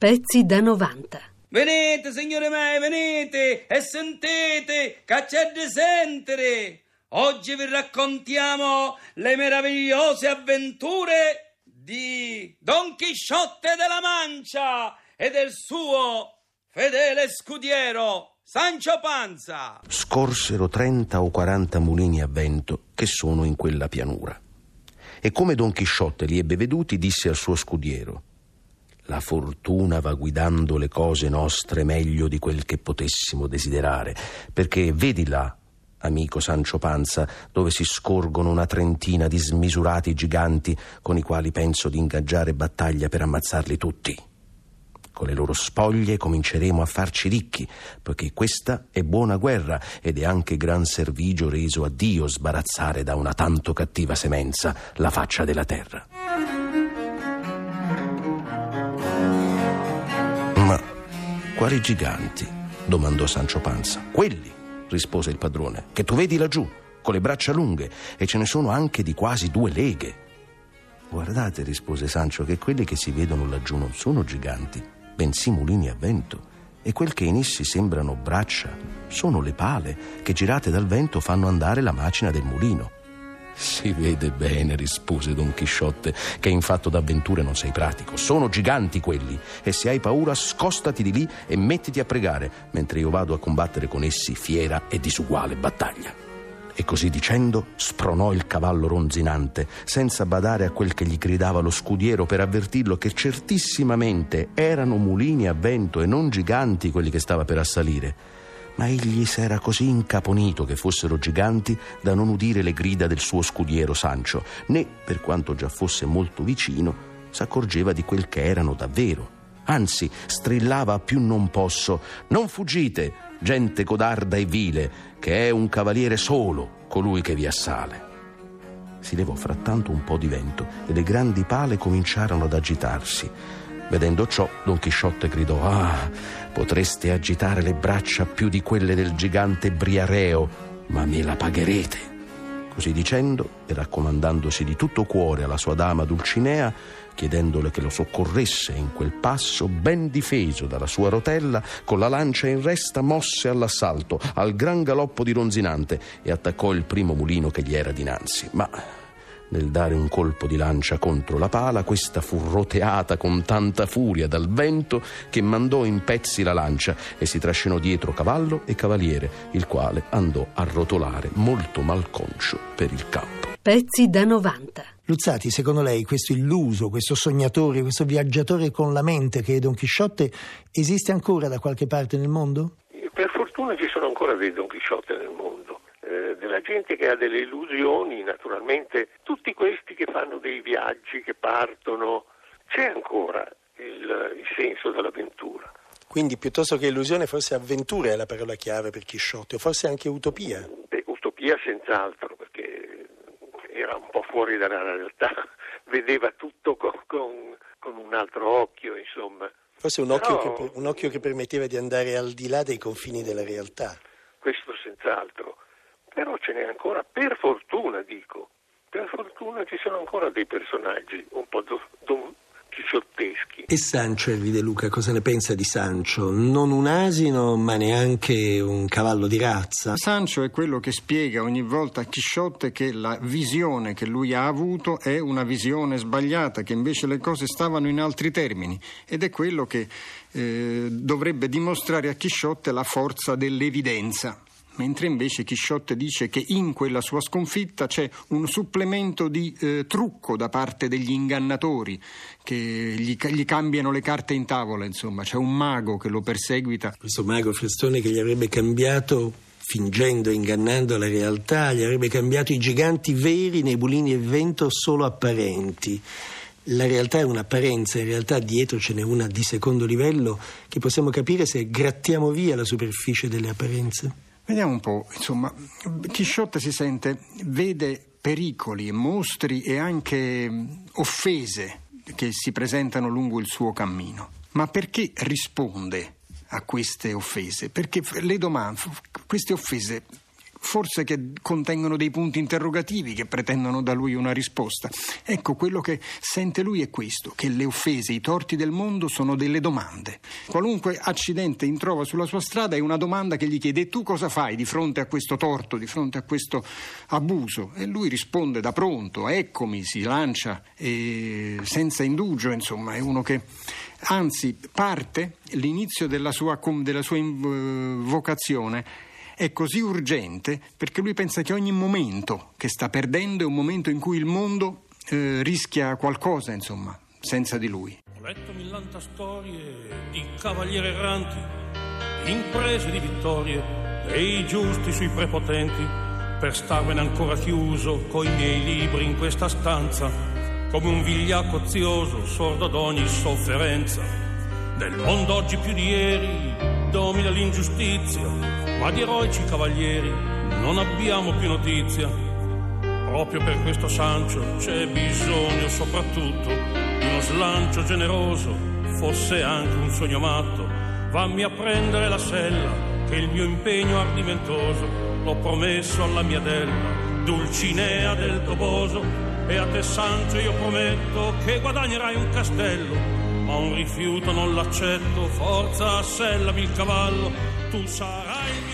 Pezzi da 90. Venite, signore miei, venite e sentite che c'è di sentire. Oggi vi raccontiamo le meravigliose avventure di Don Chisciotte della Mancia e del suo fedele scudiero Sancio Panza. Scorsero 30 o 40 mulini a vento che sono in quella pianura. E come Don Chisciotte li ebbe veduti, disse al suo scudiero: La fortuna va guidando le cose nostre meglio di quel che potessimo desiderare, perché vedi là, amico Sancio Panza, dove si scorgono una trentina di smisurati giganti con i quali penso di ingaggiare battaglia per ammazzarli tutti. Con le loro spoglie cominceremo a farci ricchi, poiché questa è buona guerra ed è anche gran servigio reso a Dio sbarazzare da una tanto cattiva semenza la faccia della terra. Quali giganti? domandò Sancio Panza. Quelli, rispose il padrone, che tu vedi laggiù, con le braccia lunghe, e ce ne sono anche di quasi due leghe. Guardate, rispose Sancio, che quelli che si vedono laggiù non sono giganti, bensì mulini a vento, e quel che in essi sembrano braccia sono le pale che girate dal vento fanno andare la macina del mulino. Si vede bene, rispose Don Chisciotte, che in fatto d'avventure non sei pratico. Sono giganti quelli, e se hai paura scostati di lì e mettiti a pregare, mentre io vado a combattere con essi fiera e disuguale battaglia. E così dicendo spronò il cavallo ronzinante, senza badare a quel che gli gridava lo scudiero per avvertirlo che certissimamente erano mulini a vento e non giganti quelli che stava per assalire ma egli s'era così incaponito che fossero giganti da non udire le grida del suo scudiero Sancio, né, per quanto già fosse molto vicino, s'accorgeva di quel che erano davvero. Anzi, strillava a più non posso: Non fuggite, gente codarda e vile, che è un cavaliere solo colui che vi assale. Si levò frattanto un po' di vento e le grandi pale cominciarono ad agitarsi. Vedendo ciò, Don Chisciotte gridò: Ah, potreste agitare le braccia più di quelle del gigante Briareo, ma me la pagherete. Così dicendo, e raccomandandosi di tutto cuore alla sua dama Dulcinea, chiedendole che lo soccorresse in quel passo ben difeso dalla sua rotella, con la lancia in resta mosse all'assalto, al gran galoppo di Ronzinante, e attaccò il primo mulino che gli era dinanzi. Ma nel dare un colpo di lancia contro la pala, questa fu roteata con tanta furia dal vento che mandò in pezzi la lancia e si trascinò dietro cavallo e cavaliere, il quale andò a rotolare molto malconcio per il campo. Pezzi da 90. Luzzati, secondo lei questo illuso, questo sognatore, questo viaggiatore con la mente che è Don Chisciotte esiste ancora da qualche parte nel mondo? Per fortuna ci sono ancora dei Don Chisciotte nel mondo della gente che ha delle illusioni, naturalmente tutti questi che fanno dei viaggi, che partono, c'è ancora il, il senso dell'avventura. Quindi piuttosto che illusione forse avventura è la parola chiave per Chisciotte, o forse anche utopia. Beh, utopia senz'altro, perché era un po' fuori dalla realtà, vedeva tutto con, con, con un altro occhio, insomma. Forse un occhio, Però, che, un occhio che permetteva di andare al di là dei confini della realtà. Ce n'è ancora, per fortuna dico, per fortuna ci sono ancora dei personaggi un po' do, don chisciotteschi. E Sancio, Elvi De Luca, cosa ne pensa di Sancio? Non un asino, ma neanche un cavallo di razza. Sancio è quello che spiega ogni volta a Chisciotte che la visione che lui ha avuto è una visione sbagliata, che invece le cose stavano in altri termini ed è quello che eh, dovrebbe dimostrare a Chisciotte la forza dell'evidenza mentre invece Chisciotte dice che in quella sua sconfitta c'è un supplemento di eh, trucco da parte degli ingannatori che gli, gli, cambiano le carte in tavola, insomma, c'è un mago che lo perseguita. Questo mago Frestone che gli avrebbe cambiato fingendo e ingannando la realtà, gli avrebbe cambiato i giganti veri nei bulini e vento solo apparenti. La realtà è un'apparenza, in realtà dietro ce n'è una di secondo livello che possiamo capire se grattiamo via la superficie delle apparenze. Vediamo un po', insomma, Chisciotte si sente, vede pericoli, mostri e anche offese che si presentano lungo il suo cammino. Ma perché risponde a queste offese? Perché le domande, queste offese forse che contengono dei punti interrogativi che pretendono da lui una risposta. Ecco, quello che sente lui è questo, che le offese, i torti del mondo sono delle domande. Qualunque accidente introva sulla sua strada è una domanda che gli chiede tu cosa fai di fronte a questo torto, di fronte a questo abuso? E lui risponde da pronto, eccomi, si lancia senza indugio, insomma, è uno che anzi parte l'inizio della sua, della sua vocazione è così urgente perché lui pensa che ogni momento che sta perdendo è un momento in cui il mondo eh, rischia qualcosa, insomma, senza di lui. Ho letto millanta storie di cavalieri erranti, imprese di vittorie, dei giusti sui prepotenti, per starmene ancora chiuso coi miei libri in questa stanza, come un vigliacco ozioso, sordo ad ogni sofferenza. Nel mondo oggi più di ieri domina l'ingiustizia ma di eroici cavalieri non abbiamo più notizia. Proprio per questo Sancio c'è bisogno soprattutto di uno slancio generoso, fosse anche un sogno matto. Vammi a prendere la sella, che il mio impegno ardimentoso l'ho promesso alla mia della, Dulcinea del Toboso. E a te Sancio io prometto che guadagnerai un castello, ma un rifiuto non l'accetto, forza assellami il cavallo, tu sarai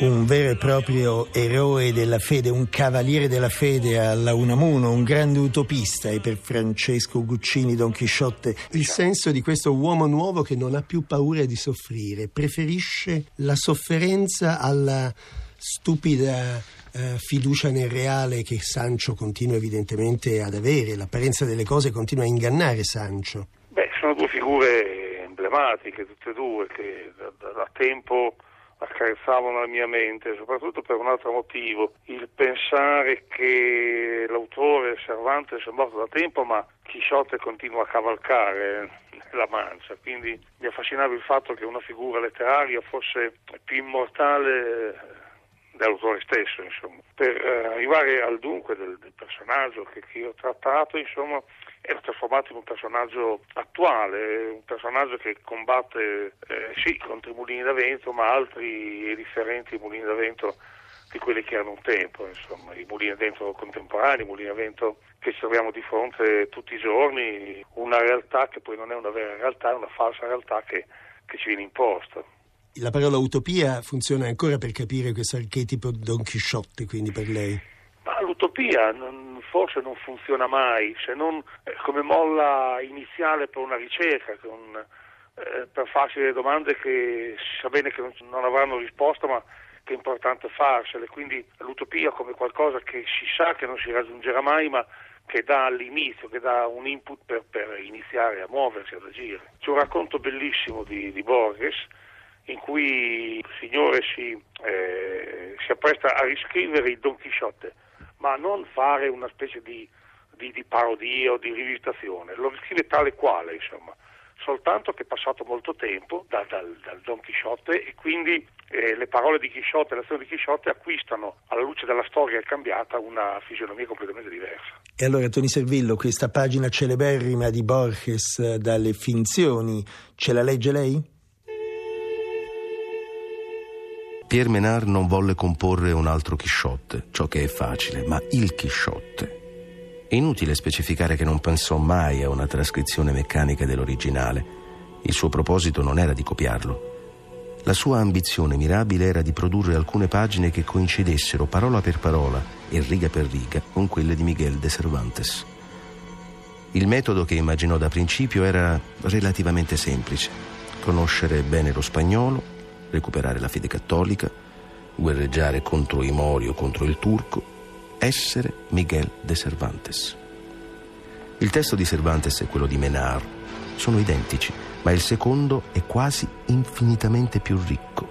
un vero e proprio eroe della fede, un cavaliere della fede alla Unamuno, un grande utopista. E per Francesco Guccini Don Chisciotte il senso di questo uomo nuovo che non ha più paura di soffrire, preferisce la sofferenza alla stupida eh, fiducia nel reale che Sancho continua evidentemente ad avere, l'apparenza delle cose continua a ingannare Sancho. Figure emblematiche, tutte e due, che da, da, tempo accarezzavano la mia mente, soprattutto per un altro motivo, il pensare che l'autore Cervantes è morto da tempo, ma Chisciotte continua a cavalcare la mancia, quindi mi affascinava il fatto che una figura letteraria fosse più immortale dell'autore stesso, insomma. Per eh, arrivare al dunque del, del personaggio che, che ho trattato, insomma, era trasformato in un personaggio attuale, un personaggio che combatte eh, sì contro i mulini da vento, ma altri e differenti mulini da vento di quelli che erano un tempo, insomma, i mulini a vento contemporanei, i mulini a vento che ci troviamo di fronte tutti i giorni, una realtà che poi non è una vera realtà, è una falsa realtà che, che ci viene imposta. La parola utopia funziona ancora per capire questo archetipo Don Chisciotte, quindi per lei? Ma l'utopia forse non funziona mai, se non eh, come molla iniziale per una ricerca, eh, per farsi delle domande che si sa bene che non, avranno risposta, ma che è importante farsele. Quindi l'utopia come qualcosa che si sa che non si raggiungerà mai, ma che dà all'inizio, che dà un input per, per iniziare a muoversi, ad agire. C'è un racconto bellissimo di, di Borges in cui il signore si, eh, si appresta a riscrivere il Don Chisciotte ma non fare una specie di, di, di parodia o di rivisitazione, lo scrive tale quale, insomma, soltanto che è passato molto tempo da, dal, dal, Don Chisciotte e quindi eh, le parole di Chisciotte e l'azione di Chisciotte acquistano, alla luce della storia cambiata, una fisionomia completamente diversa. E allora, Tony Servillo, questa pagina celeberrima di Borges eh, dalle finzioni, ce la legge lei? Pierre Menard non volle comporre un altro Chisciotte, ciò che è facile, ma il Chisciotte. È inutile specificare che non pensò mai a una trascrizione meccanica dell'originale. Il suo proposito non era di copiarlo. La sua ambizione mirabile era di produrre alcune pagine che coincidessero parola per parola e riga per riga con quelle di Miguel de Cervantes. Il metodo che immaginò da principio era relativamente semplice. Conoscere bene lo spagnolo, recuperare la fede cattolica, guerreggiare contro i Mori o contro il turco, essere Miguel de Cervantes. Il testo di Cervantes e quello di Menard sono identici, ma il secondo è quasi infinitamente più ricco,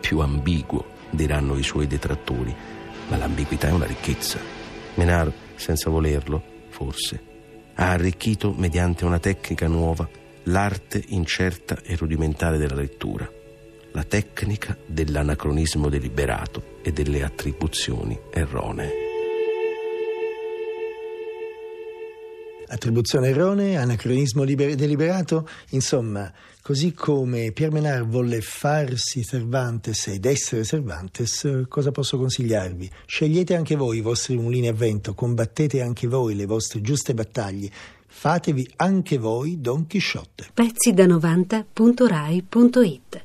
più ambiguo, diranno i suoi detrattori, ma l'ambiguità è una ricchezza. Menard, senza volerlo, forse, ha arricchito mediante una tecnica nuova l'arte incerta e rudimentale della lettura la tecnica dell'anacronismo deliberato e delle attribuzioni erronee. Attribuzione erronea, anacronismo liber- deliberato, insomma, così come Pierre Menard volle farsi Cervantes ed essere Cervantes, cosa posso consigliarvi? Scegliete anche voi i vostri mulini a vento, combattete anche voi le vostre giuste battaglie, fatevi anche voi Don Chisciotte. Pezzi da 90.rai.it